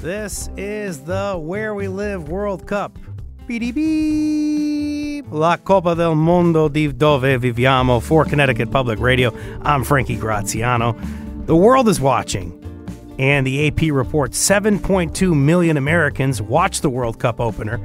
This is the Where We Live World Cup. BDB. La Copa del Mondo di Dove Viviamo for Connecticut Public Radio. I'm Frankie Graziano. The world is watching, and the AP reports 7.2 million Americans watched the World Cup opener.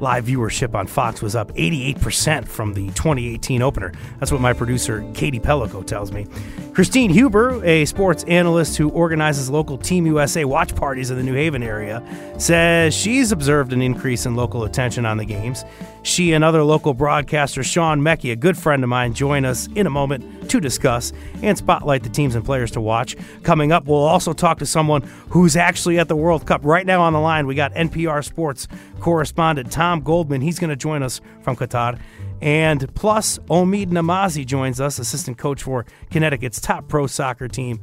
Live viewership on Fox was up 88% from the 2018 opener. That's what my producer, Katie Pellico, tells me. Christine Huber, a sports analyst who organizes local Team USA watch parties in the New Haven area, says she's observed an increase in local attention on the games. She and other local broadcaster Sean Meckie, a good friend of mine, join us in a moment to discuss and spotlight the teams and players to watch. Coming up, we'll also talk to someone who's actually at the World Cup. Right now on the line, we got NPR sports correspondent Tom Goldman. He's going to join us from Qatar. And plus, Omid Namazi joins us, assistant coach for Connecticut's top pro soccer team,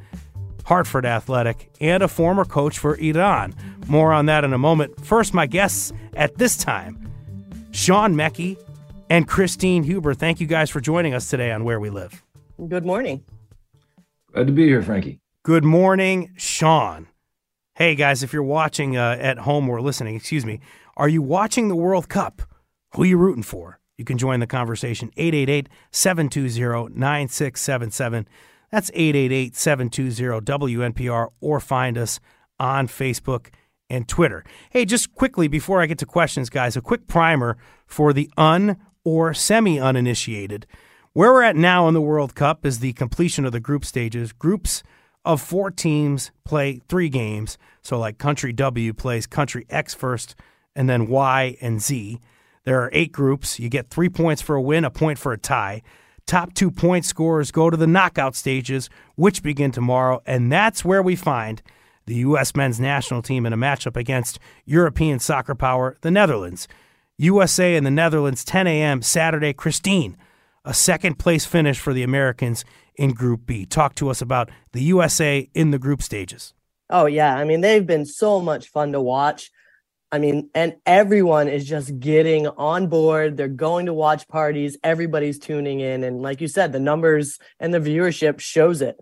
Hartford Athletic, and a former coach for Iran. More on that in a moment. First, my guests at this time Sean Meckie and Christine Huber. Thank you guys for joining us today on Where We Live. Good morning. Glad to be here, Frankie. Good morning, Sean. Hey, guys, if you're watching uh, at home or listening, excuse me, are you watching the World Cup? Who are you rooting for? You can join the conversation 888 720 9677. That's 888 720 WNPR or find us on Facebook and Twitter. Hey, just quickly before I get to questions, guys, a quick primer for the un or semi uninitiated. Where we're at now in the World Cup is the completion of the group stages. Groups of four teams play three games. So, like country W plays country X first, and then Y and Z. There are eight groups. You get three points for a win, a point for a tie. Top two point scorers go to the knockout stages, which begin tomorrow. And that's where we find the U.S. men's national team in a matchup against European soccer power, the Netherlands. USA and the Netherlands, 10 a.m. Saturday. Christine, a second place finish for the Americans in Group B. Talk to us about the USA in the group stages. Oh, yeah. I mean, they've been so much fun to watch. I mean, and everyone is just getting on board. They're going to watch parties. Everybody's tuning in. And like you said, the numbers and the viewership shows it.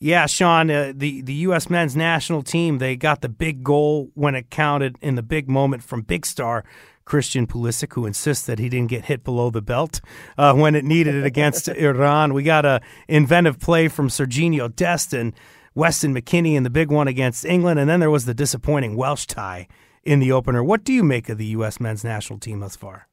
Yeah, Sean, uh, the, the U.S. men's national team, they got the big goal when it counted in the big moment from big star Christian Pulisic, who insists that he didn't get hit below the belt uh, when it needed it against Iran. We got a inventive play from Serginho Dest and Weston McKennie in the big one against England, and then there was the disappointing Welsh tie in the opener. What do you make of the U.S. men's national team thus far?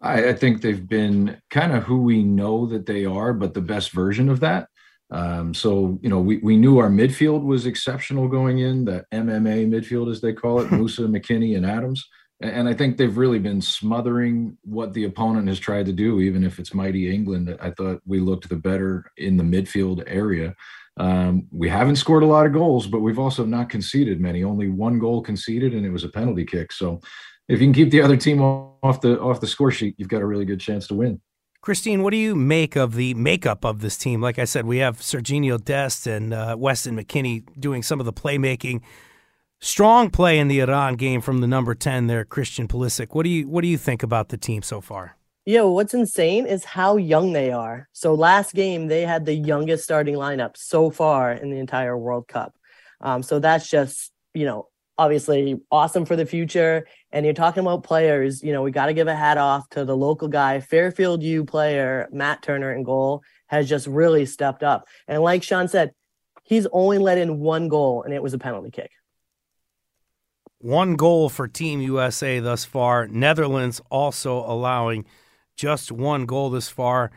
I, I think they've been kind of who we know that they are, but the best version of that. Um, so, you know, we, we knew our midfield was exceptional going in, that MMA midfield, as they call it, Musah, McKennie, and Adams. And I think they've really been smothering what the opponent has tried to do, even if it's mighty England. I thought we looked the better in the midfield area. Um, we haven't scored a lot of goals, but we've also not conceded many. Only one goal conceded, and it was a penalty kick. So, if you can keep the other team off the off the score sheet, you've got a really good chance to win. Christine, what do you make of the makeup of this team? Like I said, we have Serginho Dest and uh, Weston McKennie doing some of the playmaking. Strong play in the Iran game from the number ten there, Christian Pulisic. What do you what do you think about the team so far? Yeah, what's insane is how young they are. So last game they had the youngest starting lineup so far in the entire World Cup. Um, so that's just you know obviously awesome for the future. And you're talking about players, you know, we got to give a hat off to the local guy, Fairfield U player, Matt Turner in goal, has just really stepped up. And like Sean said, he's only let in one goal, and it was a penalty kick. One goal for Team USA thus far. Netherlands also allowing just one goal this far.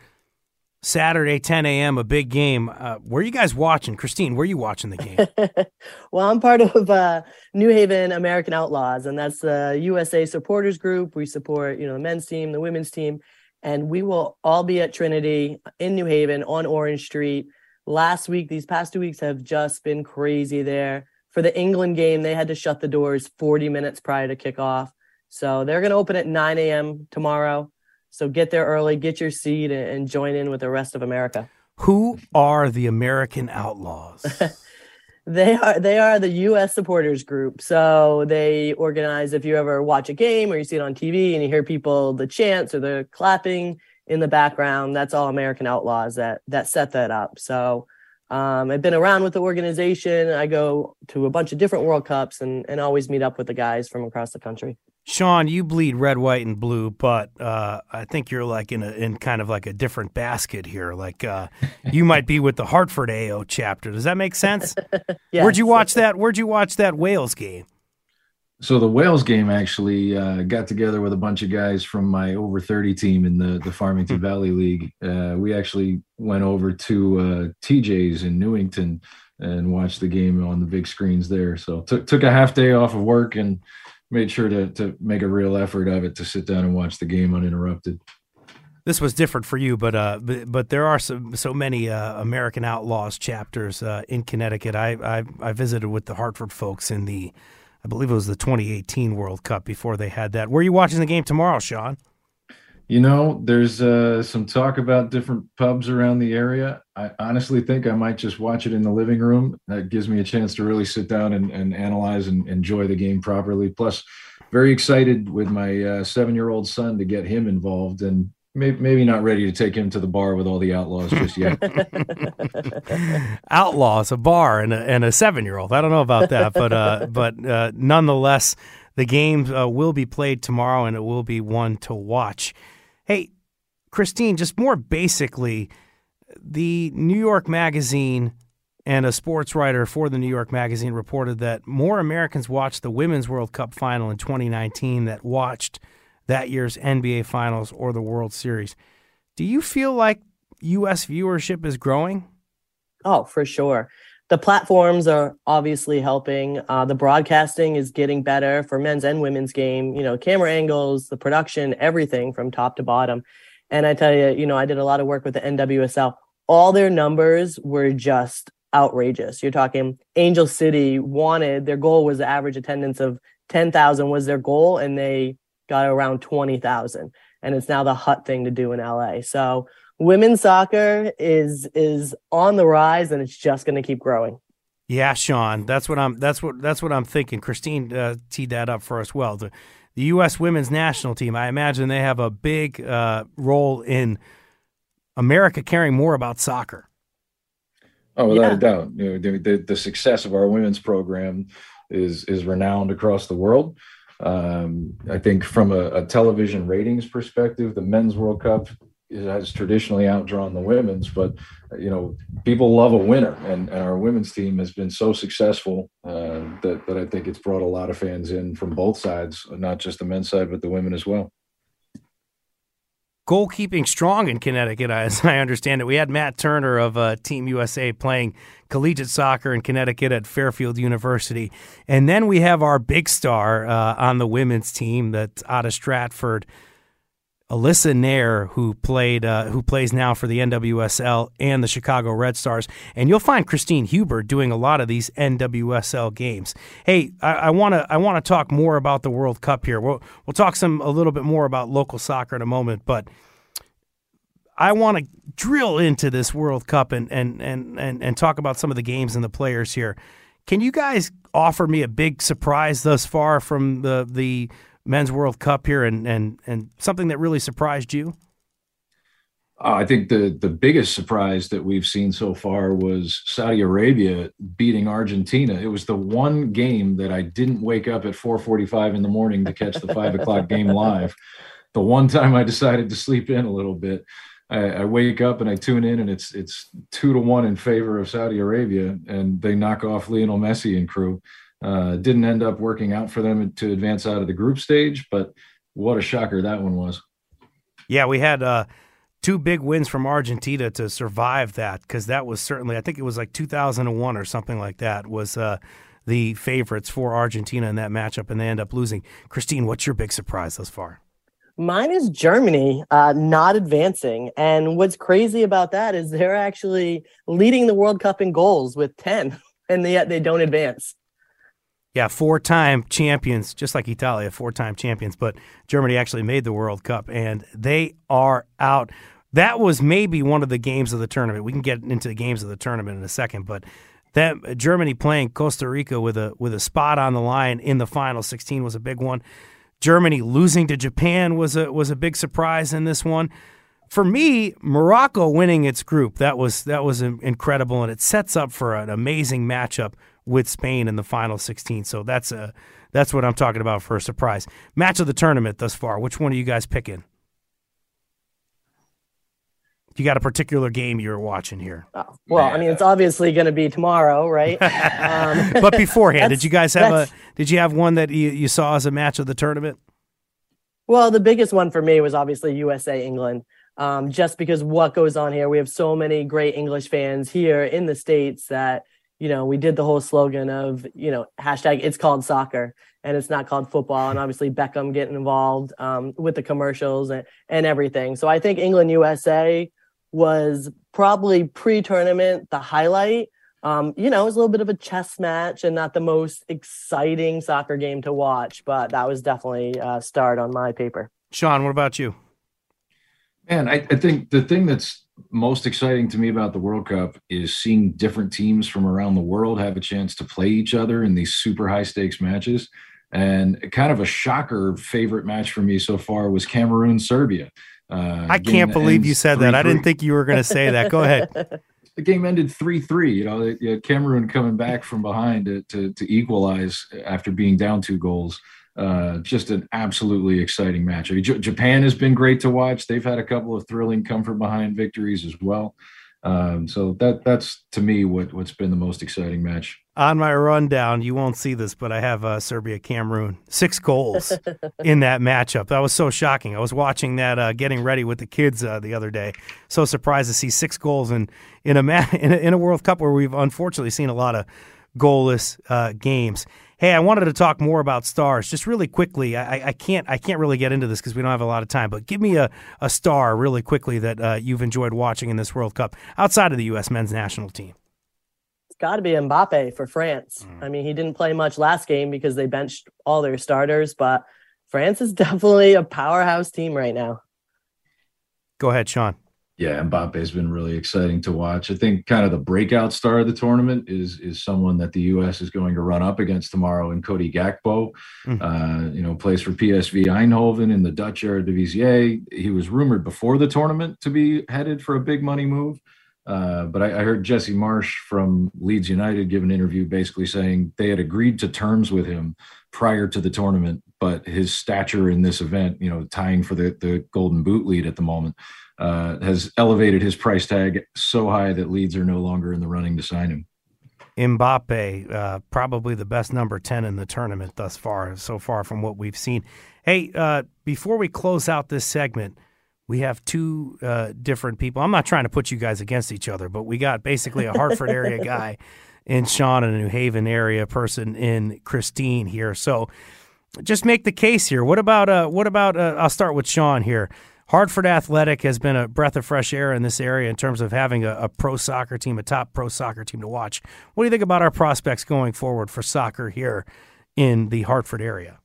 Saturday, 10 a.m., a big game. Uh, where are you guys watching? Christine, where are you watching the game? well, I'm part of uh, New Haven American Outlaws, and that's the USA supporters group. We support, you know, the men's team, the women's team, and we will all be at Trinity in New Haven on Orange Street. Last week, these past two weeks have just been crazy there. For the England game, they had to shut the doors 40 minutes prior to kickoff. So they're going to open at 9 a.m. tomorrow. So get there early, get your seat, and join in with the rest of America. Who are the American Outlaws? they are they are the U.S. supporters group. So they organize. If you ever watch a game or you see it on TV and you hear people the chants or the clapping in the background, that's all American Outlaws that that set that up. So um, I've been around with the organization. I go to a bunch of different World Cups and and always meet up with the guys from across the country. Sean, you bleed red, white, and blue, but uh, I think you're like in a in kind of like a different basket here. Like uh, you might be with the Hartford AO chapter. Does that make sense? yes. Where'd you watch that? Where'd you watch that Wales game? So the Wales game actually uh, got together with a bunch of guys from my over 30 team in the the Farmington hmm. Valley League. Uh, we actually went over to uh, TJ's in Newington and watched the game on the big screens there. So took took a half day off of work and made sure to to make a real effort of it to sit down and watch the game uninterrupted. This was different for you, but uh, but, but there are so so many uh, American Outlaws chapters uh, in Connecticut. I, I I visited with the Hartford folks in the, I believe it was the 2018 World Cup before they had that. Were you watching the game tomorrow, Sean? You know, there's uh, some talk about different pubs around the area. I honestly think I might just watch it in the living room. That gives me a chance to really sit down and, and analyze and enjoy the game properly. Plus, very excited with my uh, seven year old son to get him involved and maybe, maybe not ready to take him to the bar with all the outlaws just yet. outlaws, a bar, and a, and a seven year old. I don't know about that, but uh, but uh, nonetheless, the game uh, will be played tomorrow and it will be one to watch. Hey, Christine, just more basically, the New York Magazine and a sports writer for the New York Magazine reported that more Americans watched the Women's World Cup final in 2019 that watched that year's NBA Finals or the World Series. Do you feel like U.S. viewership is growing? Oh, for sure. The platforms are obviously helping. Uh, the broadcasting is getting better for men's and women's game. You know, camera angles, the production, everything from top to bottom. And I tell you, you know, I did a lot of work with the NWSL. All their numbers were just outrageous. You're talking Angel City wanted their goal was the average attendance of 10,000 was their goal, and they got around 20,000. And it's now the hot thing to do in LA. So women's soccer is is on the rise and it's just going to keep growing. Yeah, Sean, that's what I'm. That's what that's what I'm thinking. Christine uh, teed that up for us well. The, the U.S. women's national team. I imagine they have a big uh, role in America caring more about soccer. Oh, without yeah. a doubt, you know, the, the, the success of our women's program is is renowned across the world. Um, I think from a, a, television ratings perspective, the men's World Cup has traditionally outdrawn the women's, but you know people love a winner, and, and our women's team has been so successful uh, that that I think it's brought a lot of fans in from both sides, not just the men's side but the women as well. Goalkeeping strong in Connecticut, as I understand it. We had Matt Turner of uh, Team USA playing collegiate soccer in Connecticut at Fairfield University, and then we have our big star uh, on the women's team that's out of Stratford. Alyssa Naeher, who played, uh, who plays now for the NWSL and the Chicago Red Stars, and you'll find Christine Huber doing a lot of these NWSL games. Hey, I want to I want to talk more about the World Cup here. We'll we'll talk some a little bit more about local soccer in a moment, but I want to drill into this World Cup and and and and and talk about some of the games and the players here. Can you guys offer me a big surprise thus far from the the men's World Cup here, and and and something that really surprised you? Uh, I think the the biggest surprise that we've seen so far was Saudi Arabia beating Argentina. It was the one game that I didn't wake up at 4:45 in the morning to catch the five o'clock game live. The one time I decided to sleep in a little bit, I, I, wake up and I tune in, and it's it's two to one in favor of Saudi Arabia, and they knock off Lionel Messi and crew. Uh, didn't end up working out for them to advance out of the group stage, but what a shocker that one was. Yeah, we had uh, two big wins from Argentina to survive that because that was certainly I think it was like 2001 or something like that was uh, the favorites for Argentina in that matchup and they end up losing. Christine, what's your big surprise thus far? Mine is Germany uh, not advancing, and what's crazy about that is they're actually leading the World Cup in goals with 10, and yet they don't advance. Yeah, four time champions, just like Italia, four time champions, but Germany actually made the World Cup and they are out. That was maybe one of the games of the tournament. We can get into the games of the tournament in a second, but that Germany playing Costa Rica with a with a spot on the line in the final 16 was a big one. Germany losing to Japan was a was a big surprise in this one. For me, Morocco winning its group that was that was incredible, and it sets up for an amazing matchup with Spain in the final 16. So that's a that's what I'm talking about for a surprise match of the tournament thus far. Which one are you guys picking? You got a particular game you're watching here? Oh, well, yeah. I mean, it's obviously going to be tomorrow, right? um, but beforehand, did you guys have a? Did you have one that you, you saw as a match of the tournament? Well, the biggest one for me was obviously USA England. Um, just because what goes on here, we have so many great English fans here in the states that you know, we did the whole slogan of, you know, hashtag it's called soccer and it's not called football. And obviously Beckham getting involved um, with the commercials and, and everything. So I think England USA was probably pre tournament the highlight. Um, you know, it was a little bit of a chess match and not the most exciting soccer game to watch, but that was definitely a start on my paper. Sean, what about you? Man, I, I think the thing that's most exciting to me about the World Cup is seeing different teams from around the world have a chance to play each other in these super high stakes matches. And kind of a shocker favorite match for me so far was Cameroon Serbia. Uh, I can't believe you said that. I didn't think you were going to say that. Go ahead. the game ended 3-3 you know, you know cameroon coming back from behind to, to, to equalize after being down two goals uh, just an absolutely exciting match. I mean, J- Japan has been great to watch. They've had a couple of thrilling comfort behind victories as well. Um, so that that's to me what what's been the most exciting match. On my rundown, you won't see this, but I have uh, Serbia Cameroon six goals in that matchup. That was so shocking. I was watching that, uh, getting ready with the kids uh, the other day. So surprised to see six goals in in a, ma- in a in a World Cup where we've unfortunately seen a lot of goalless uh, games. Hey, I wanted to talk more about stars just really quickly. I, I can't I can't really get into this because we don't have a lot of time. But give me a, a star really quickly that uh, you've enjoyed watching in this World Cup outside of the U.S. men's national team. It's got to be Mbappe for France. Mm. I mean, he didn't play much last game because they benched all their starters, but France is definitely a powerhouse team right now. Go ahead, Sean. Yeah, Mbappe has been really exciting to watch. I think kind of the breakout star of the tournament is is someone that the U.S. is going to run up against tomorrow in Cody Gakpo. Mm-hmm. Uh, you know, plays for PSV Eindhoven in the Dutch Eredivisie. He was rumored before the tournament to be headed for a big money move. Uh, but I, I, heard Jesse Marsch from Leeds United give an interview basically saying they had agreed to terms with him prior to the tournament, but his stature in this event, you know, tying for the, the Golden Boot lead at the moment, uh, has elevated his price tag so high that Leeds are no longer in the running to sign him. Mbappe, uh, probably the best number 10 in the tournament thus far, so far from what we've seen. Hey, uh, before we close out this segment, we have two uh, different people. I'm not trying to put you guys against each other, but we got basically a Hartford area guy in Sean and a New Haven area person in Christine here. So just make the case here. What about, uh, what about, uh, I'll start with Sean here. Hartford Athletic has been a breath of fresh air in this area in terms of having a, a, pro soccer team, a top pro soccer team to watch. What do you think about our prospects going forward for soccer here in the Hartford area?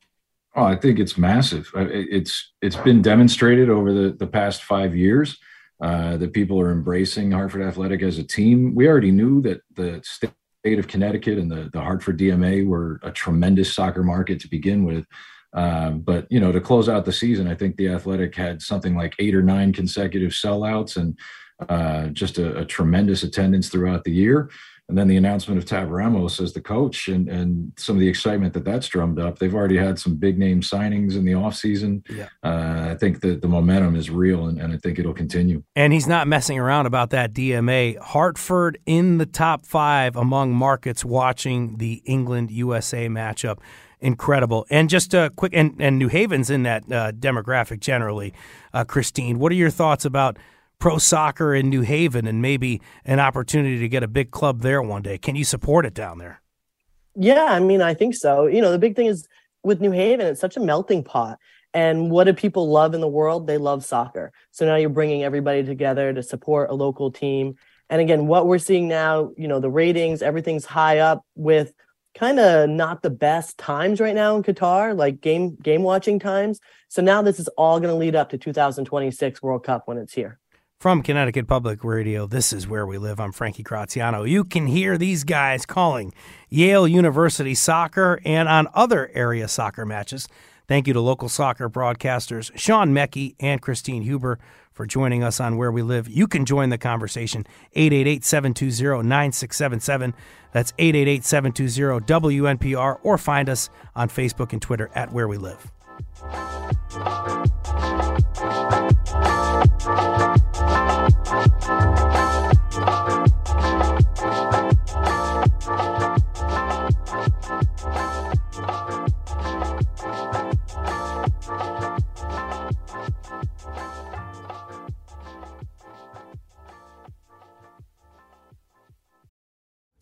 Oh, I think it's massive. It's it's been demonstrated over the, the past five years uh, that people are embracing Hartford Athletic as a team. We already knew that the state of Connecticut and the, the Hartford DMA were a tremendous soccer market to begin with. Um, but you know, to close out the season, I think the Athletic had something like eight or nine consecutive sellouts and uh, just a, a, tremendous attendance throughout the year. And then the announcement of Tab Ramos as the coach and, and some of the excitement that that's drummed up. They've already had some big name signings in the offseason. Yeah. Uh, I think that the momentum is real and, and I think it'll continue. And he's not messing around about that DMA. Hartford in the top five among markets watching the England USA matchup incredible. And just a quick, and, and New Haven's in that uh, demographic generally. Uh, Christine, what are your thoughts about pro soccer in New Haven and maybe an opportunity to get a big club there one day. Can you support it down there? Yeah, I mean, I think so. You know, the big thing is with New Haven, it's such a melting pot. And what do people love in the world? They love soccer. So now you're bringing everybody together to support a local team. And again, what we're seeing now, you know, the ratings, everything's high up with kind of not the best times right now in Qatar, like game game watching times. So now this is all going to lead up to 2026 World Cup when it's here. From Connecticut Public Radio, this is where we live. I'm Frankie Graziano. You can hear these guys calling Yale University soccer and on other area soccer matches. Thank you to local soccer broadcasters Sean Mecke and Christine Huber for joining us on Where We Live. You can join the conversation 888-720-9677. That's 888-720-WNPR or find us on Facebook and Twitter at Where We Live.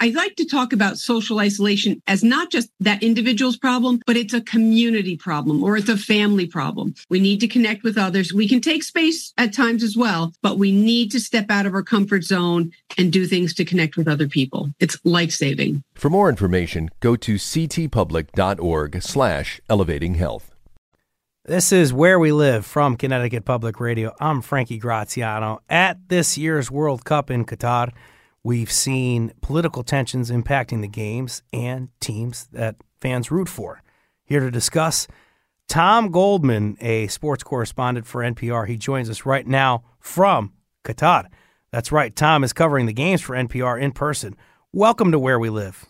I like to talk about social isolation as not just that individual's problem, but it's a community problem or it's a family problem. We need to connect with others. We can take space at times as well, but we need to step out of our comfort zone and do things to connect with other people. It's life saving. For more information, go to ctpublic.org slash elevating health. This is Where We Live from Connecticut Public Radio. I'm Frankie Graziano. At this year's World Cup in Qatar, We've seen political tensions impacting the games and teams that fans root for. Here to discuss, Tom Goldman, a sports correspondent for NPR. He joins us right now from Qatar. That's right. Tom is covering the games for NPR in person. Welcome to Where We Live.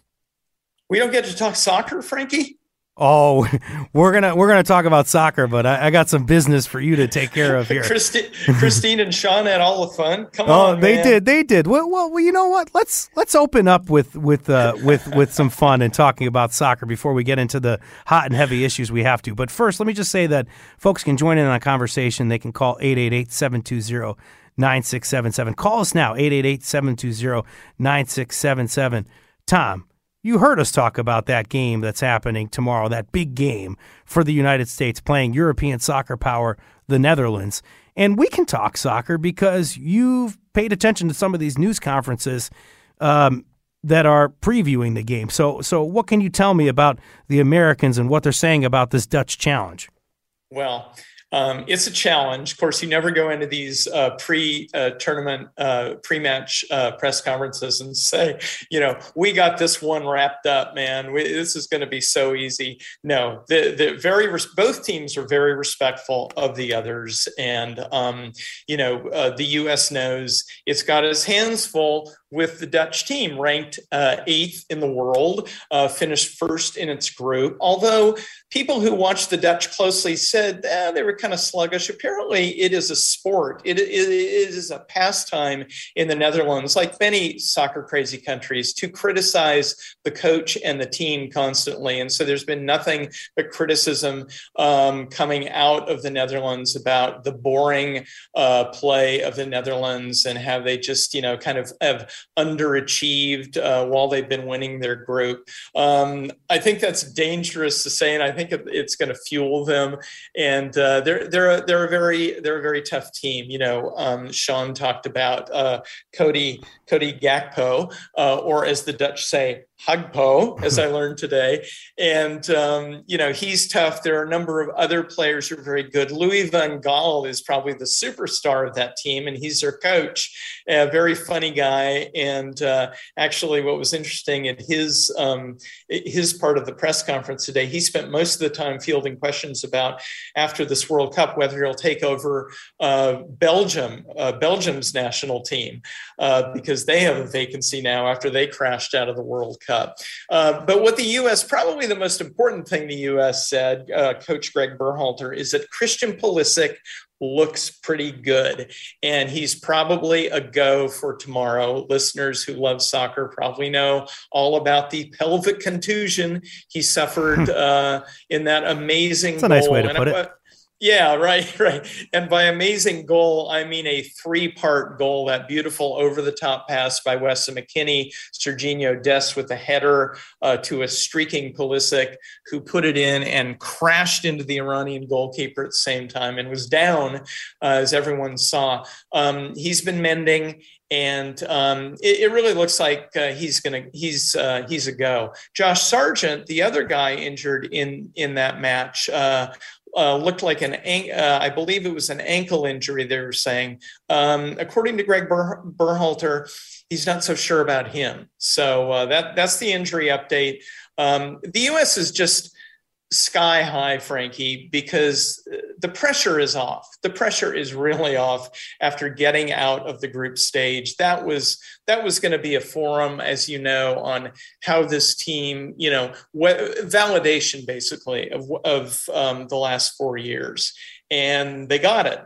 We don't get to talk soccer, Frankie? Oh, we're gonna we're gonna talk about soccer, but I, I, got some business for you to take care of here. Christine, Christine and Sean had all the fun. Come oh, on, they man. did, they did. Well, well, you know what? Let's let's open up with with uh, with with some fun and talking about soccer before we get into the hot and heavy issues we have to. But first, let me just say that folks can join in on a conversation. They can call 888-720 9677. Call us now 888 720 9677. Tom you heard us talk about that game that's happening tomorrow, that big game for the United States playing European soccer power, the Netherlands. And we can talk soccer because you've paid attention to some of these news conferences um, that are previewing the game. So, so what can you tell me about the Americans and what they're saying about this Dutch challenge? Well, um, it's a challenge. Of course, you never go into these uh, pre-tournament, uh, uh, pre-match uh, press conferences and say, you know, we got this one wrapped up, man. We, this is going to be so easy. No, the the very res- both teams are very respectful of the others, and um, you know, uh, the U.S. knows it's got its hands full with the Dutch team, ranked uh, eighth in the world, uh, finished first in its group. Although people who watched the Dutch closely said eh, they were kind of sluggish. Apparently, it is a sport. It, it, it is a pastime in the Netherlands, like many soccer crazy countries, to criticize the coach and the team constantly. And so there's been nothing but criticism um, coming out of the Netherlands about the boring uh, play of the Netherlands and how they just, you know, kind of have underachieved uh, while they've been winning their group. Um, I think that's dangerous to say, and I think it's going to fuel them. And uh, they're they're a, they're a very they're a very tough team. You know, um, Sean talked about uh, Cody Cody Gakpo, uh, or as the Dutch say, Hagpo, as I learned today. And, um, you know, he's tough. There are a number of other players who are very good. Louis Van Gaal is probably the superstar of that team, and he's their coach. A very funny guy. And uh, actually, what was interesting at his, um, his part of the press conference today, he spent most of the time fielding questions about after this World Cup whether he'll take over uh, Belgium, uh, Belgium's national team, uh, because they have a vacancy now after they crashed out of the World Cup. Uh, but what the U.S. probably the most important thing the U.S. said, uh, Coach Greg Berhalter, is that Christian Pulisic looks pretty good. And he's probably a go for tomorrow. Listeners who love soccer probably know all about the pelvic contusion he suffered uh, in that amazing That's a nice way to put it. Yeah, right, right. And by amazing goal, I mean a three part goal, that beautiful over the top pass by Weston McKennie, Serginho Dest with a header uh, to a streaking Pulisic who put it in and crashed into the Iranian goalkeeper at the same time and was down, uh, as everyone saw. Um, he's been mending and um, it, it, really looks like uh, he's gonna he's uh, he's a go. Josh Sargent, the other guy injured in in that match, uh, uh, looked like an, uh, I believe it was an ankle injury. They were saying, um, according to Greg Ber- Berhalter, he's not so sure about him. So uh, that that's the injury update. Um, the U.S. is just sky high, Frankie, because the pressure is off. The pressure is really off after getting out of the group stage. That was that was going to be a forum, as you know, on how this team, you know, what, validation basically of of um, the last four years, and they got it.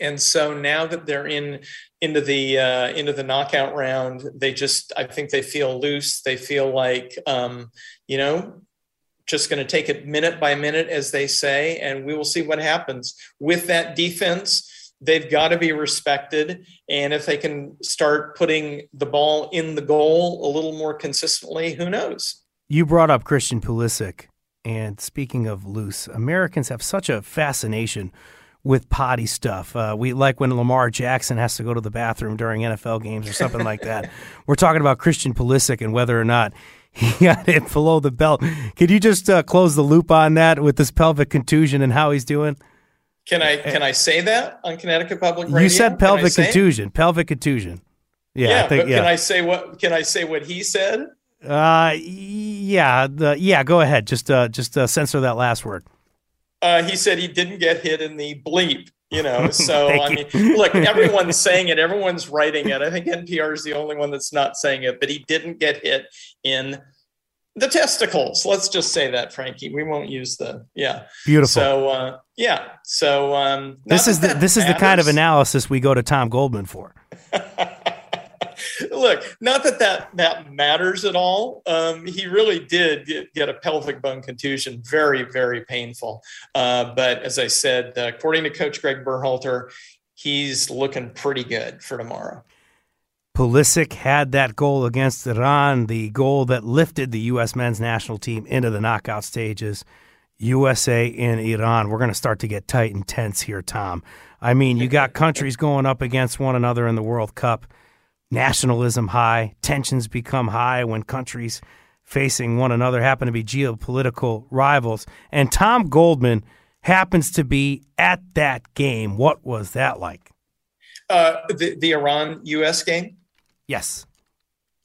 And so now that they're in into the uh, into the knockout round, they just I think they feel loose. They feel like um, you know just going to take it minute by minute, as they say, and we will see what happens with that defense. They've got to be respected. And if they can start putting the ball in the goal a little more consistently, who knows? You brought up Christian Pulisic. And speaking of loose, Americans have such a fascination with potty stuff. Uh, we like when Lamar Jackson has to go to the bathroom during NFL games or something like that. We're talking about Christian Pulisic and whether or not he got hit below the belt. Could you just uh, close the loop on that with this pelvic contusion and how he's doing? Can I can I say that on Connecticut Public Radio? You said pelvic contusion. Pelvic contusion. Yeah, yeah, think, yeah. Can I say what? Can I say what he said? Uh, yeah, the, yeah. Go ahead. Just uh, just uh, censor that last word. Uh, he said he didn't get hit in the bleep. You know, so I mean, look, everyone's saying it, everyone's writing it. I think NPR is the only one that's not saying it, but he didn't get hit in the testicles. Let's just say that, Frankie. We won't use the yeah. Beautiful. So uh, yeah. So um, this is the this is the kind of analysis we go to Tom Goldman for. look, not that that that matters at all. Um, he really did get, get, a pelvic bone contusion, very very painful. Uh, but as I said, uh, according to Coach Greg Berhalter, he's looking pretty good for tomorrow. Pulisic had that goal against Iran, the goal that lifted the U.S. men's national team into the knockout stages. USA and Iran. We're going to start to get tight and tense here, Tom. I mean, you got countries going up against one another in the World Cup nationalism high, tensions become high when countries facing one another happen to be geopolitical rivals. And Tom Goldman happens to be at that game. What was that like? Uh, the, the Iran US game? Yes.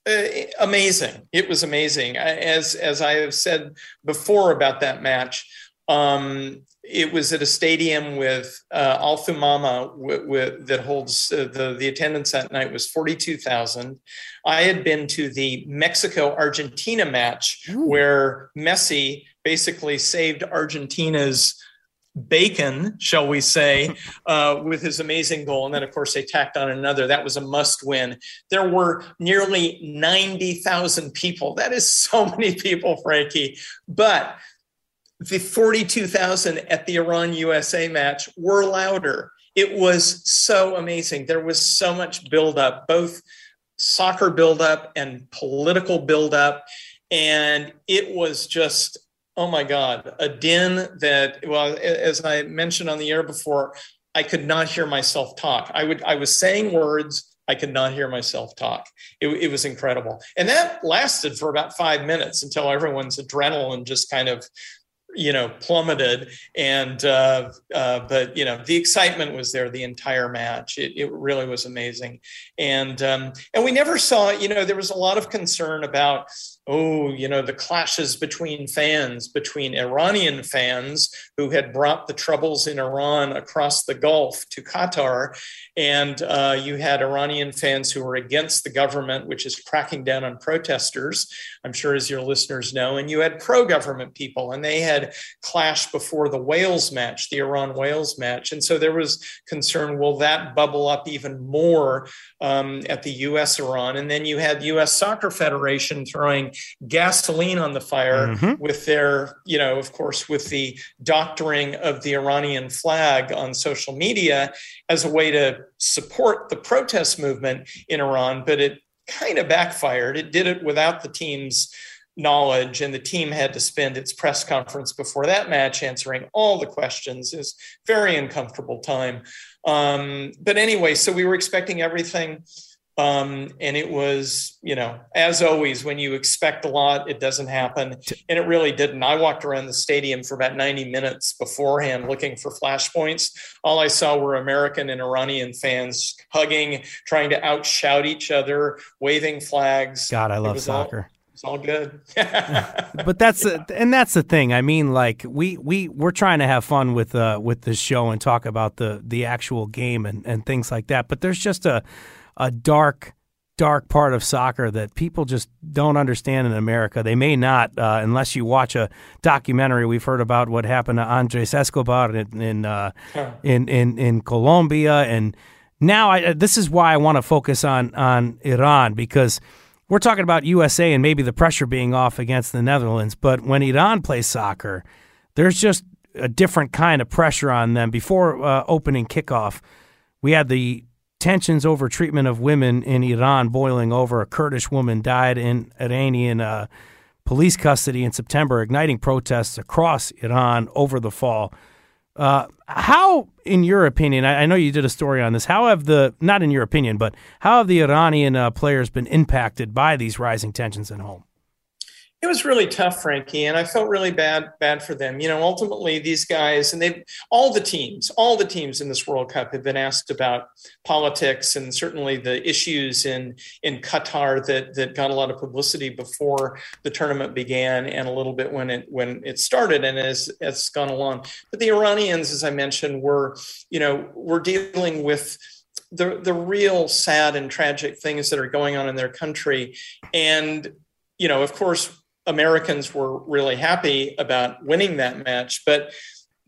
Uh, amazing. It was amazing. As, as I have said before about that match, um, it was at a stadium with uh, Al Thumama w- w- that holds uh, the the attendance that night was forty two thousand. I had been to the Mexico Argentina match Ooh. where Messi basically saved Argentina's bacon, shall we say, uh, with his amazing goal. And then, of course, they tacked on another. That was a must win. There were nearly 90,000 people. That is so many people, Frankie. But the 42,000 at the Iran USA match were louder. It was so amazing. There was so much buildup, both soccer buildup and political buildup. And it was just, oh my God, a din that, well, as I mentioned on the air before, I could not hear myself talk. I would, I was saying words, I could not hear myself talk. It, it was incredible. And that lasted for about five minutes until everyone's adrenaline just kind of you know plummeted and uh, uh, but you know the excitement was there the entire match it, it really was amazing and um, and we never saw you know there was a lot of concern about oh, you know, the clashes between fans, between Iranian fans who had brought the troubles in Iran across the Gulf to Qatar. And uh, you had Iranian fans who were against the government, which is cracking down on protesters, I'm sure as your listeners know. And you had pro government people, and they had clashed before the Wales match, the Iran Wales match. And so there was concern will that bubble up even more um, at the US Iran? And then you had the US Soccer Federation throwing gasoline on the fire mm-hmm. with their, you know, of course, with the doctoring of the Iranian flag on social media as a way to support the protest movement in Iran. But it kind of backfired. It did it without the team's knowledge and the team had to spend its press conference before that match answering all the questions is very uncomfortable time um, but anyway so we were expecting everything um, and it was, you know, as always, when you expect a lot, it doesn't happen. And it really didn't. I walked around the stadium for about 90 minutes beforehand looking for flashpoints. All I saw were American and Iranian fans hugging, trying to outshout each other, waving flags. God, I love soccer. All, it's all good. but that's a, and that's the thing. I mean, like we we we're trying to have fun with uh with this show and talk about the the actual game and and things like that. But there's just a a dark, dark part of soccer that people just don't understand in America. They may not, uh, unless you watch a documentary. We've heard about what happened to Andres Escobar in in uh, in, in, in Colombia, and now I, this is why I want to focus on on Iran because we're talking about USA and maybe the pressure being off against the Netherlands, but when Iran plays soccer, there's just a different kind of pressure on them. Before uh, opening kickoff, we had the tensions over treatment of women in Iran boiling over. A Kurdish woman died in Iranian uh, police custody in September, igniting protests across Iran over the fall. Uh, how, in your opinion, I, I, know you did a story on this. How have the, not in your opinion, but how have the Iranian uh, players been impacted by these rising tensions at home? It was really tough, Frankie, and I felt really bad bad for them. You know, ultimately these guys and they all the teams, all the teams in this World Cup have been asked about politics and certainly the issues in in Qatar that that got a lot of publicity before the tournament began and a little bit when it when it started and as it's gone along. But the Iranians, as I mentioned, were you know were dealing with the the real sad and tragic things that are going on in their country and you know, of course, Americans were really happy about winning that match, but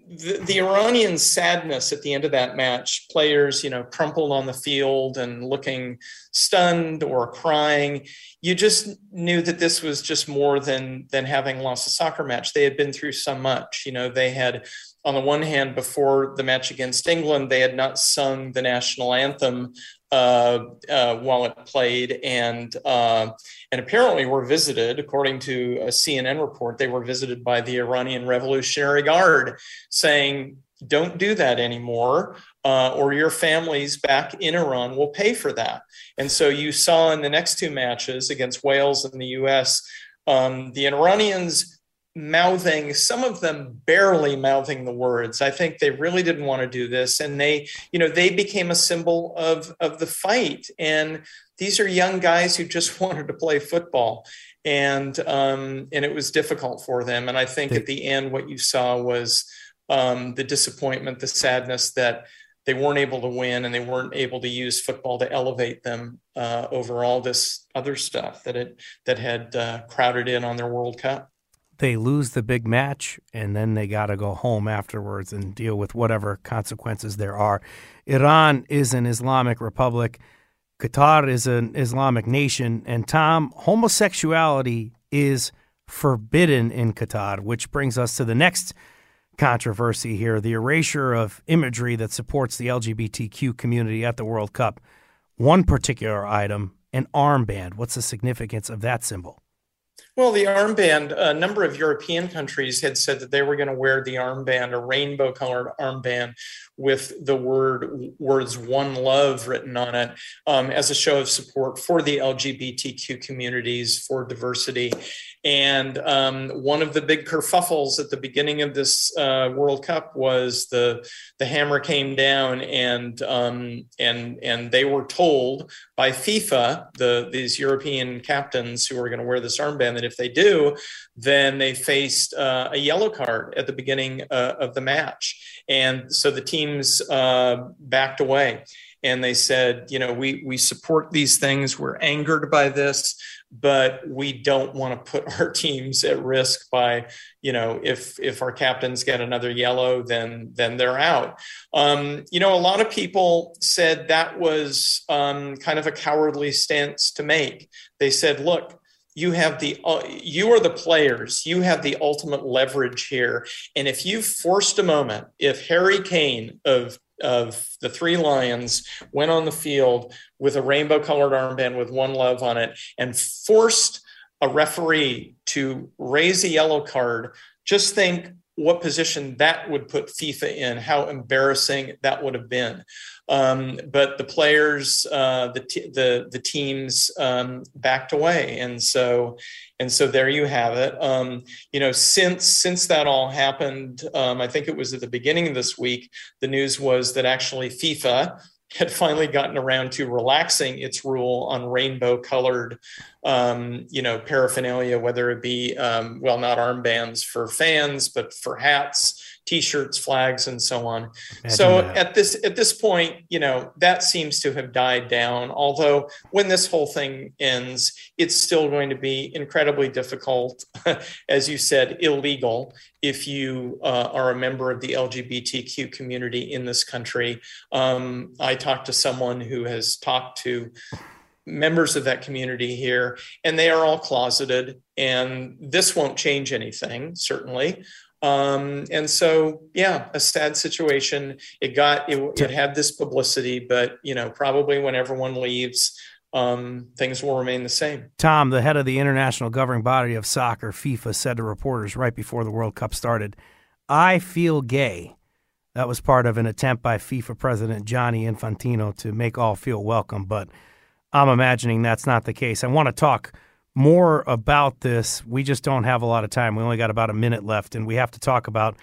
the, the, Iranian sadness at the end of that match, players, you know, crumpled on the field and looking stunned or crying. You just knew that this was just more than than having lost a soccer match. They had been through so much. You know, they had, on the one hand, before the match against England, they had not sung the national anthem uh, uh, while it played, and uh, and apparently were visited, according to a CNN report, they were visited by the Iranian Revolutionary Guard, saying, "Don't do that anymore, uh, or your families back in Iran will pay for that." And so you saw in the next two matches against Wales and the U.S. Um, the Iranians mouthing some of them barely mouthing the words. I think they really didn't want to do this and they you know they became a symbol of of the fight. And these are young guys who just wanted to play football and um and it was difficult for them. And i think at the end what you saw was um the disappointment the sadness that they weren't able to win and they weren't able to use football to elevate them uh, over all this other stuff that it that had uh, crowded in on their world cup they lose the big match and then they got to go home afterwards and deal with whatever consequences there are. Iran is an Islamic republic. Qatar is an Islamic nation. And Tom, homosexuality is forbidden in Qatar, which brings us to the next controversy here the erasure of imagery that supports the LGBTQ community at the World Cup. One particular item, an armband. What's the significance of that symbol? Well, the armband, a number of European countries had said that they were going to wear the armband, a rainbow colored armband with the word words one love written on it um, as a show of support for the LGBTQ communities, for diversity. And um, one of the big kerfuffles at the beginning of this uh, World Cup was the the hammer came down, and um, and and they were told by FIFA, the these European captains who are going to wear this armband, that if they do, then they faced uh, a yellow card at the beginning uh, of the match, and so the teams uh, backed away and they said, you know, we we support these things. We're angered by this but we don't want to put our teams at risk by you know if if our captains get another yellow then then they're out. Um, you know a lot of people said that was um, kind of a cowardly stance to make. They said look you have the uh, you are the players. You have the ultimate leverage here. And if you forced a moment if harry kane of of the three lions went on the field with a rainbow colored armband with one love on it and forced a referee to raise a yellow card. Just think what position that would put FIFA in, how embarrassing that would have been. Um, but the players, uh, the t- the the teams um, backed away, and so and so there you have it. Um, you know, since since that all happened, um, I think it was at the beginning of this week. The news was that actually FIFA had finally gotten around to relaxing its rule on rainbow colored um, you know paraphernalia whether it be um, well not armbands for fans but for hats t-shirts flags and so on Imagine so that. at this at this point you know that seems to have died down although when this whole thing ends it's still going to be incredibly difficult as you said illegal if you uh, are a member of the lgbtq community in this country um, i talked to someone who has talked to members of that community here, and they are all closeted. And this won't change anything, certainly. Um, and so, yeah, a sad situation. It got it, it had this publicity, but you know, probably when everyone leaves, um, things will remain the same. Tom, the head of the international governing body of soccer, FIFA, said to reporters right before the World Cup started, "I feel gay." That was part of an attempt by FIFA president Gianni Infantino to make all feel welcome, but I'm imagining that's not the case. I want to talk more about this. We just don't have a lot of time. We only got about a minute left, and we have to talk about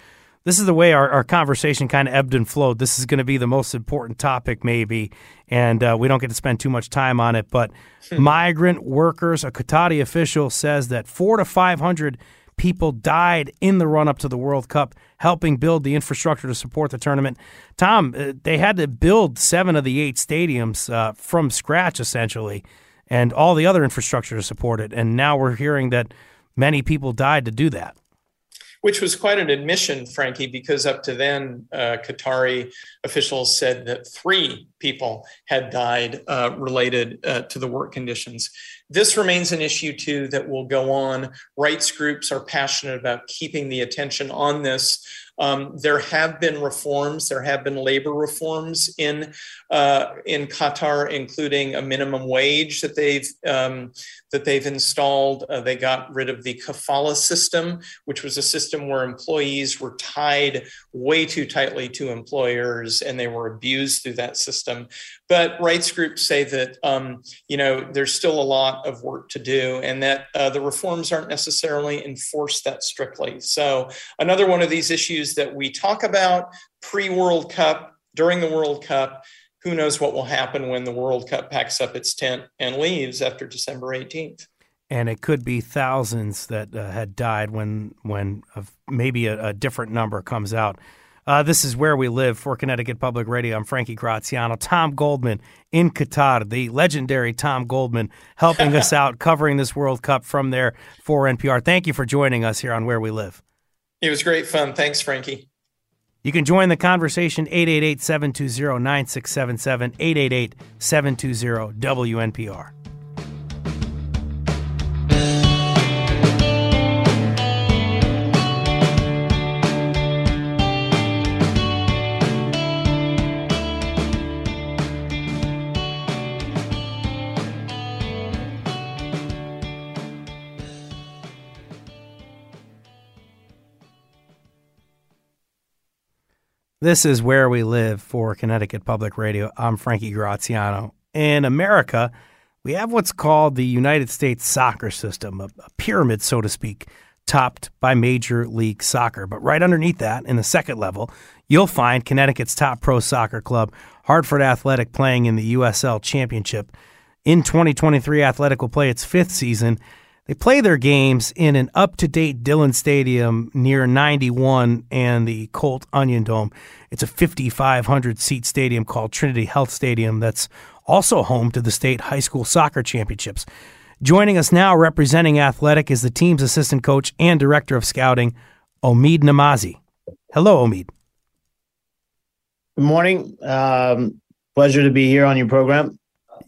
this is the way our, our conversation kind of ebbed and flowed. This is going to be the most important topic, maybe, and uh, we don't get to spend too much time on it. But hmm. migrant workers, a Qatari official says that four to 500 people died in the run up to the World Cup, helping build the infrastructure to support the tournament. Tom, uh, they had to build seven of the eight stadiums uh, from scratch, essentially, and all the other infrastructure to support it. And now we're hearing that many people died to do that which was quite an admission, Frankie, because up to then, uh, Qatari officials said that three people had died uh, related uh, to the work conditions. This remains an issue, too, that will go on. Rights groups are passionate about keeping the attention on this. Um, there have been reforms. There have been labor reforms in uh, in Qatar, including a minimum wage that they've um, that they've installed. Uh, they got rid of the kafala system, which was a system where employees were tied way too tightly to employers, and they were abused through that system. But rights groups say that um, you know there's still a lot of work to do, and that uh, the reforms aren't necessarily enforced that strictly. So another one of these issues that we talk about pre World Cup, during the World Cup. Who knows what will happen when the World Cup packs up its tent and leaves after December 18th? and it could be thousands that uh, had died when when uh, maybe a, a, different number comes out. Uh, this is where we live for Connecticut Public Radio. I'm Frankie Graziano. Tom Goldman in Qatar, the legendary Tom Goldman, helping us out covering this World Cup from there for NPR. Thank you for joining us here on Where We Live. It was great fun. Thanks, Frankie. You can join the conversation 888 720 9677, 888 720 WNPR. This is where we live for Connecticut Public Radio. I'm Frankie Graziano. In America, we have what's called the United States soccer system, a, pyramid, so to speak, topped by Major League Soccer. But right underneath that, in the second level, you'll find Connecticut's top pro soccer club, Hartford Athletic, playing in the USL Championship. In 2023, Athletic will play its fifth season. They play their games in an up to date Dillon Stadium near 91 and the Colt Onion Dome. It's a 5,500 seat stadium called Trinity Health Stadium that's also home to the state high school soccer championships. Joining us now, representing Athletic, is the team's assistant coach and director of scouting, Omid Namazi. Hello, Omid. Good morning. Um, pleasure to be here on your program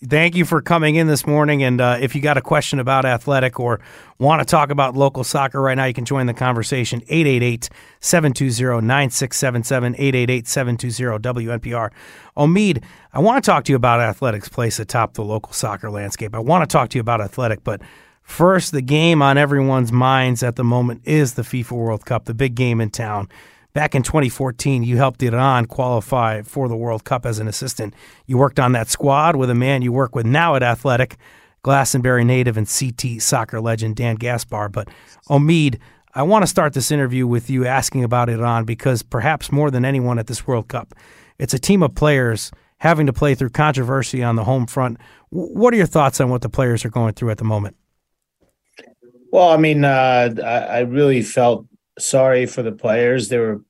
thank you for coming in this morning. And uh, if you got a question about athletic or want to talk about local soccer right now, you can join the conversation 888 720 9677 888 720 WNPR. Omid, I want to talk to you about athletics place atop the local soccer landscape. I want to talk to you about athletic, but first, the game on everyone's minds at the moment is the FIFA World Cup, the big game in town. Back in 2014, you helped Iran qualify for the World Cup as an assistant. You worked on that squad with a man you work with now at Athletic, Glastonbury native and CT soccer legend Dan Gaspar. But Omid, I want to start this interview with you asking about Iran because perhaps more than anyone at this World Cup, it's a team of players having to play through controversy on the home front. What are your thoughts on what the players are going through at the moment? Well, I mean, uh, I, I really felt sorry for the players. They were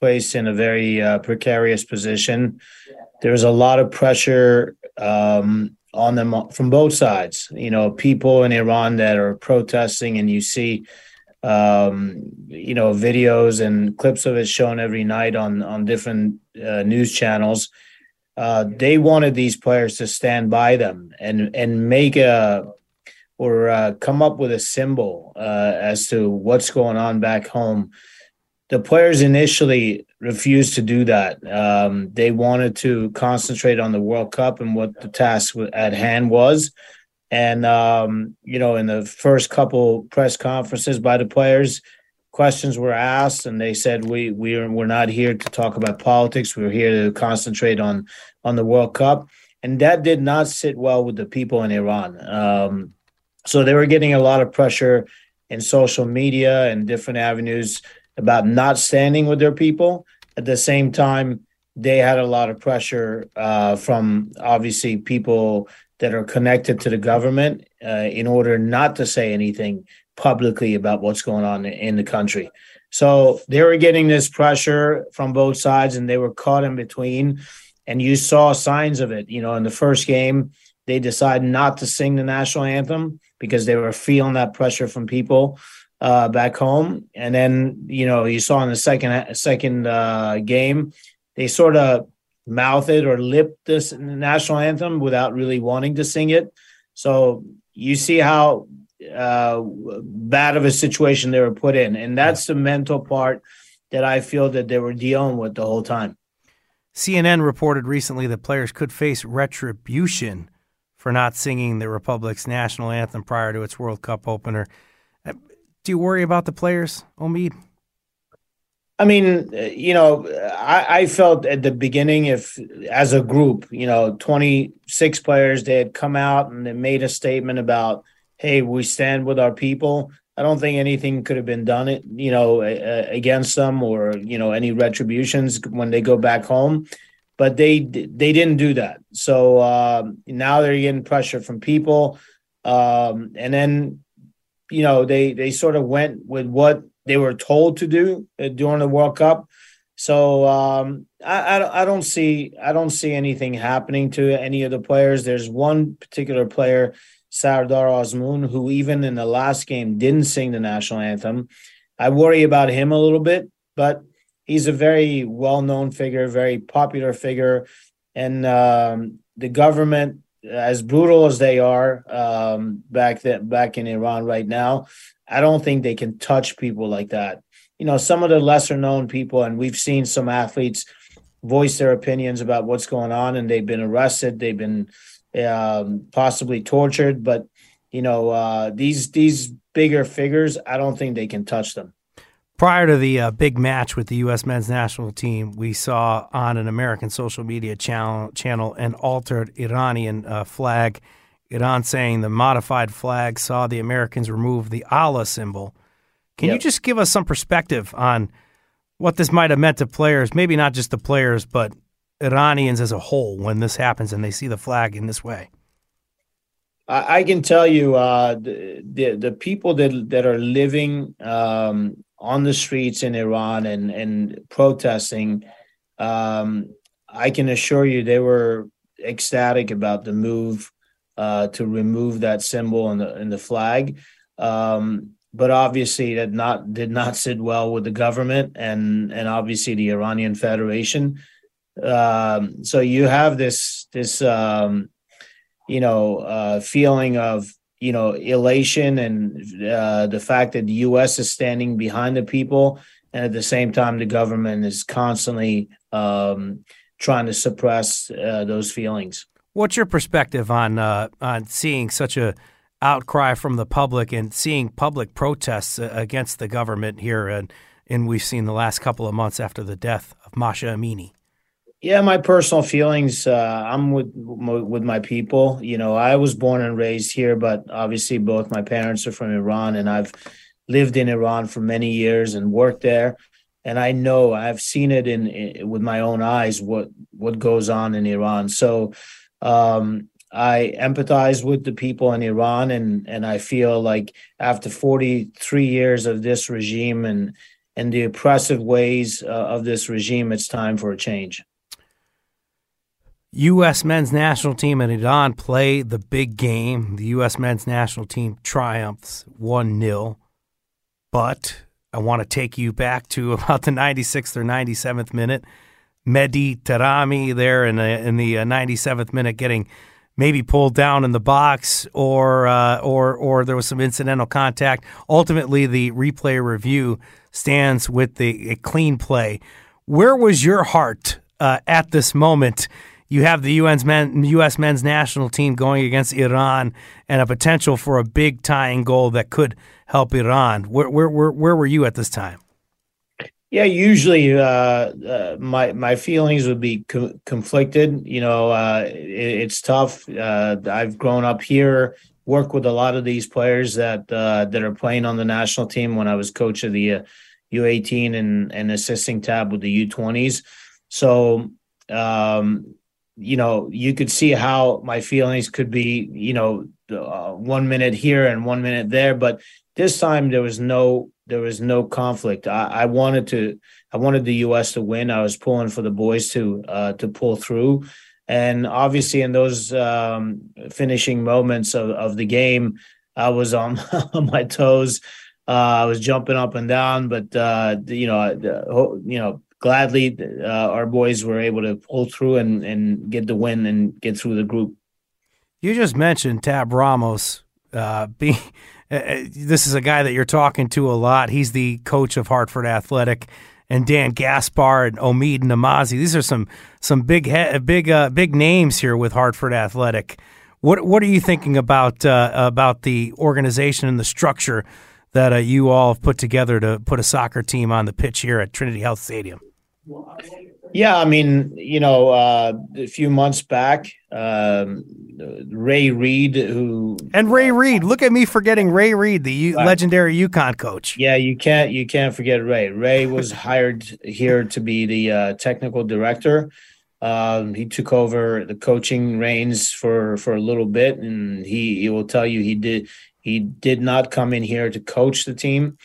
placed in a very uh, precarious position. There was a lot of pressure um, on them from both sides. You know, people in Iran that are protesting, and you see, um, you know, videos and clips of it shown every night on on different uh, news channels. Uh, they wanted these players to stand by them and and make a or uh, come up with a symbol uh, as to what's going on back home. The players initially refused to do that. Um, they wanted to concentrate on the World Cup and what the task at hand was. And um, you know, in the first couple press conferences by the players, questions were asked, and they said, "We we are we're not here to talk about politics. We're here to concentrate on on the World Cup." And that did not sit well with the people in Iran. Um, so they were getting a lot of pressure in social media and different avenues about not standing with their people. At the same time, they had a lot of pressure uh, from obviously people that are connected to the government uh, in order not to say anything publicly about what's going on in the country. So they were getting this pressure from both sides and they were caught in between. And you saw signs of it. You know, in the first game, they decided not to sing the national anthem because they were feeling that pressure from people uh, back home. And then, you know, you saw in the second second uh, game, they sort of mouthed or lipped this national anthem without really wanting to sing it. So you see how uh, bad of a situation they were put in, and that's the mental part that I feel that they were dealing with the whole time. CNN reported recently that players could face retribution for not singing the Republic's national anthem prior to its World Cup opener. Uh, do you worry about the players, Omid? I mean, uh, you know, I, I, felt at the beginning, if as a group, you know, 26 players, they had come out and they made a statement about, hey, we stand with our people. I don't think anything could have been done, you know, against them or, you know, any retributions when they go back home but they they didn't do that. So um, now they're getting pressure from people, um, and then you know they they sort of went with what they were told to do uh, during the World Cup. So um, I, I, I don't see I don't see anything happening to any of the players. There's one particular player, Sardar Azmoun, who even in the last game didn't sing the national anthem. I worry about him a little bit, but he's a very well-known figure, very popular figure, and um, the government, as brutal as they are um, back that back in Iran right now, I don't think they can touch people like that. You know, some of the lesser-known people, and we've seen some athletes voice their opinions about what's going on, and they've been arrested, they've been um, possibly tortured, but you know, uh, these these bigger figures, I don't think they can touch them Prior to the uh, big match with the U.S. men's national team, we saw on an American social media channel, channel an altered Iranian uh, flag. Iran saying the modified flag saw the Americans remove the Allah symbol. Can yep. you just give us some perspective on what this might have meant to players? Maybe not just the players, but Iranians as a whole when this happens and they see the flag in this way. I, can tell you, uh, the, the, the people that that are living um, on the streets in Iran and and protesting, um, I can assure you they were ecstatic about the move uh, to remove that symbol in the in the flag. Um, but obviously that not did not sit well with the government and and obviously the Iranian Federation. Um, so you have this this um, you know uh, feeling of you know elation and uh, the fact that the U.S. is standing behind the people, and at the same time the government is constantly um, trying to suppress uh, those feelings. What's your perspective on uh, on seeing such a outcry from the public and seeing public protests uh, against the government here, and, and we've seen the last couple of months after the death of Mahsa Amini? Yeah, my personal feelings. Uh, I'm with with my people. You know, I was born and raised here, but obviously both my parents are from Iran, and I've lived in Iran for many years and worked there. And I know I've seen it in, in with my own eyes what what goes on in Iran. So um, I empathize with the people in Iran, and and I feel like after 43 years of this regime and and the oppressive ways uh, of this regime, it's time for a change. U.S. men's national team and Iran play the big game. The U.S. men's national team triumphs 1 0. But I want to take you back to about the 96th or 97th minute. Mehdi Taremi there in the, in the 97th uh, minute getting maybe pulled down in the box or uh, or or there was some incidental contact. Ultimately, the replay review stands with the clean play. Where was your heart uh, at this moment? You have the UN's men, U.S. men's national team going against Iran and a potential for a big tying goal that could help Iran. Where where where, where were you at this time? Yeah, usually uh, uh, my my feelings would be co- conflicted. You know, uh, it, it's tough. Uh, I've grown up here, worked with a lot of these players that uh, that are playing on the national team. When I was coach of the U18 uh, and and assisting Tab with the U20s, so um, you know, you could see how my feelings could be, you know, uh, one minute here and one minute there, but this time there was no there was no conflict. I, I, wanted to I wanted the U.S. to win. I was pulling for the boys to uh, to pull through, and obviously in those um, finishing moments of, of the game, I was on on my toes. Uh, I was jumping up and down, but uh, you know, you know, gladly uh, our boys were able to pull through and, and get the win and get through the group. You just mentioned Tab Ramos. Uh, uh, uh, this is a guy that you're talking to a lot. He's the coach of Hartford Athletic, and Dan Gaspar and Omid Namazi. These are some some big he- big uh, big names here with Hartford Athletic. What what are you thinking about uh, about the organization and the structure that uh, you all have put together to put a soccer team on the pitch here at Trinity Health Stadium? Yeah, I mean, you know, uh, a few months back, um, Ray Reid, who and Ray Reid, look at me forgetting Ray Reid, the U- legendary UConn coach. Yeah, you can't you can't forget Ray. Ray was hired here to be the uh, technical director. Um, he took over the coaching reins for for a little bit, and he he will tell you he did he did not come in here to coach the team.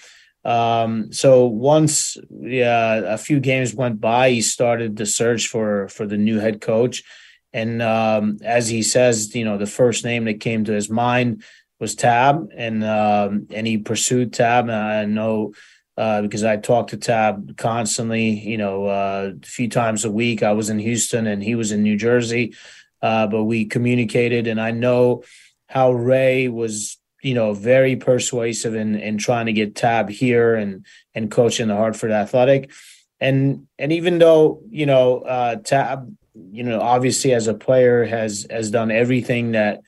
Um, so once yeah, a few games went by, he started the search for for the new head coach. And um, as he says, you know, the first name that came to his mind was Tab, and um, and he pursued Tab. And I know uh, because I talked to Tab constantly, you know, uh, a few times a week. I was in Houston and he was in New Jersey, uh, but we communicated, and I know how Ray was you know, very persuasive in in trying to get Tab here and and coaching the Hartford Athletic. And and even though, you know, uh Tab, you know, obviously as a player has has done everything that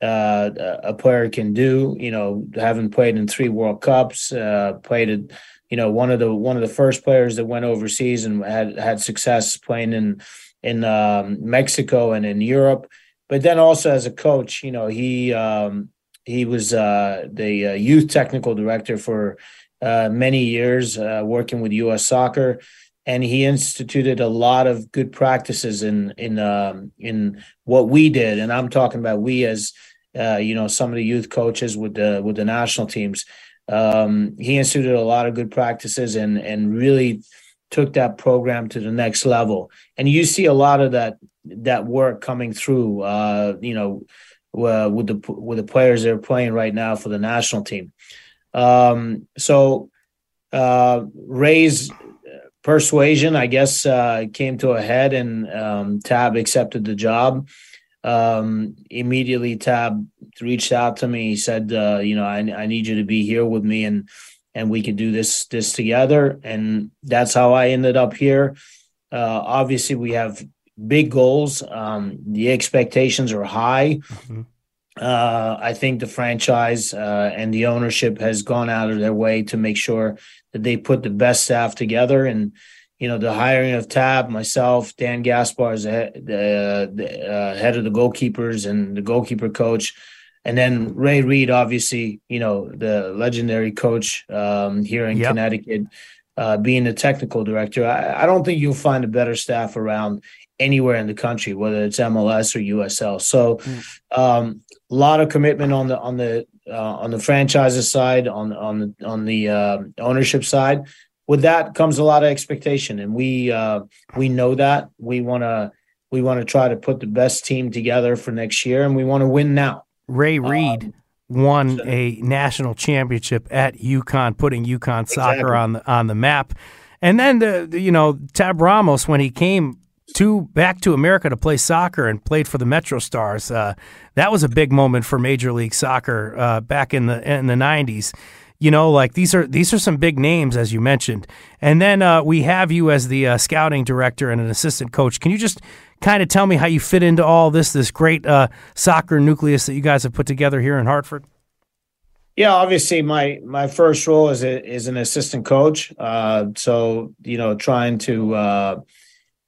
uh, a player can do. You know, having played in three World Cups, uh, played you know one of the one of the first players that went overseas and had had success playing in in um, Mexico and in Europe. But then also as a coach, you know, he um, he was uh, the uh, youth technical director for uh, many years, uh, working with U.S. Soccer, and he instituted a lot of good practices in in um, in what we did. And I'm talking about we as uh, you know some of the youth coaches with the with the national teams. Um, he instituted a lot of good practices and and really took that program to the next level. And you see a lot of that that work coming through. Uh, you know, uh, with the with the players they're playing right now for the national team. Um, so uh, Ray's persuasion, I guess, uh, came to a head, and um, Tab accepted the job. Um, immediately, Tab reached out to me. He said, uh, "You know, I, I need you to be here with me, and and we can do this this together." And that's how I ended up here. Uh, obviously, we have big goals. Um, the expectations are high. Mm-hmm. Uh, I think the franchise uh, and the ownership has gone out of their way to make sure that they put the best staff together. And you know, the hiring of Tab, myself, Dan Gaspar is the, the, the uh, head of the goalkeepers and the goalkeeper coach, and then Ray Reid, obviously, you know, the legendary coach um, here in yep. Connecticut. Uh, being the technical director, I, I, don't think you'll find a better staff around anywhere in the country, whether it's MLS or USL. So, mm. um, a lot of commitment on the on the uh, on the franchises side, on on the on the uh, ownership side. With that comes a lot of expectation, and we uh, we know that we want to we want to try to put the best team together for next year, and we want to win now. Ray Reid um, won a national championship at UConn, putting UConn soccer exactly. on the on the map. And then the, the, you know Tab Ramos when he came to back to America to play soccer and played for the MetroStars. Uh, that was a big moment for Major League Soccer uh, back in the in the '90s. You know, like these are these are some big names as you mentioned, and then uh, we have you as the uh, scouting director and an assistant coach. Can you just kind of tell me how you fit into all this this great uh, soccer nucleus that you guys have put together here in Hartford? Yeah, obviously my my first role is a, is an assistant coach. Uh, so you know, trying to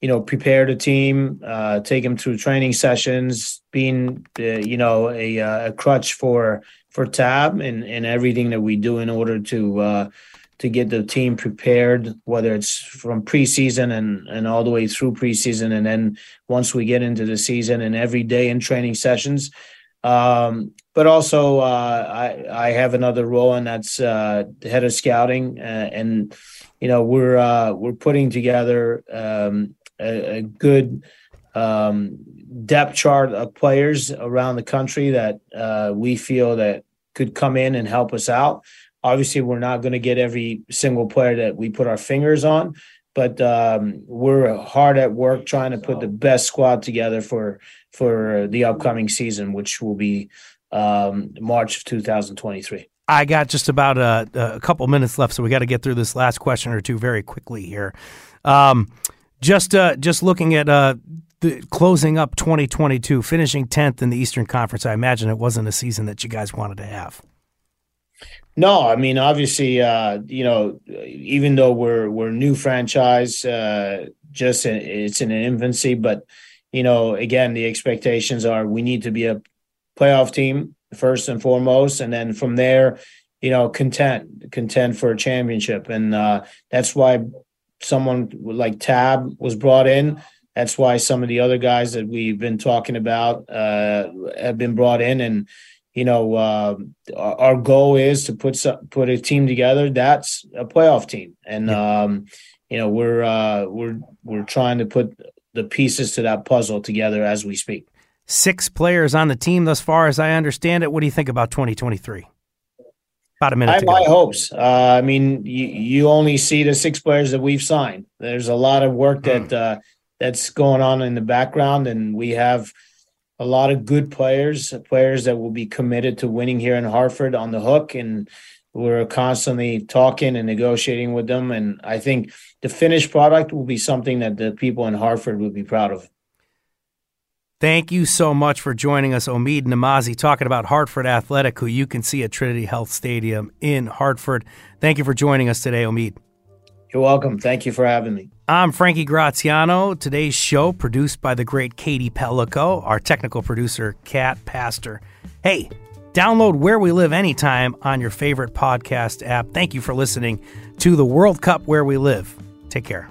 you know, prepare the team, uh, take them through training sessions, being, uh, you know, a, uh, a crutch for for Tab and, and everything that we do in order to uh, to get the team prepared, whether it's from preseason and, and all the way through preseason. And then once we get into the season and every day in training sessions. Um, but also, uh, I, I have another role, and that's uh, head of scouting. And, you know, we're we're putting together um, a, a good um, depth chart of players around the country that uh, we feel that could come in and help us out. Obviously, we're not going to get every single player that we put our fingers on, but um, we're hard at work trying to put the best squad together for for the upcoming season, which will be um, March of 2023. I got just about a, a couple minutes left, so we got to get through this last question or two very quickly here. Um, just uh, just looking at uh, the closing up 2022, finishing 10th in the Eastern Conference, I imagine it wasn't a season that you guys wanted to have. No, I mean obviously, uh, you know, even though we're we're new franchise, uh, just in, it's in an infancy, but you know, again, the expectations are we need to be a playoff team first and foremost, and then from there, you know, content, content for a championship, and uh, that's why someone like Tab was brought in. That's why some of the other guys that we've been talking about uh, have been brought in, and you know, uh, our goal is to put some, put a team together that's a playoff team, and yeah. um, you know, we're uh, we're we're trying to put the pieces to that puzzle together as we speak. Six players on the team thus far, as I understand it. What do you think about 2023? About a minute. I have high hopes. Uh, I mean, you, you only see the six players that we've signed. There's a lot of work that mm. uh, that's going on in the background, and we have a lot of good players, players that will be committed to winning here in Hartford on the hook, and we're constantly talking and negotiating with them. And I think the finished product will be something that the people in Hartford will be proud of. Thank you so much for joining us, Omid Namazi, talking about Hartford Athletic, who you can see at Trinity Health Stadium in Hartford. Thank you for joining us today, Omid. You're welcome. Thank you for having me. I'm Frankie Graziano. Today's show produced by the great Katie Pellico, our technical producer, Kat Pastor. Hey, download Where We Live anytime on your favorite podcast app. Thank you for listening to the World Cup Where We Live. Take care.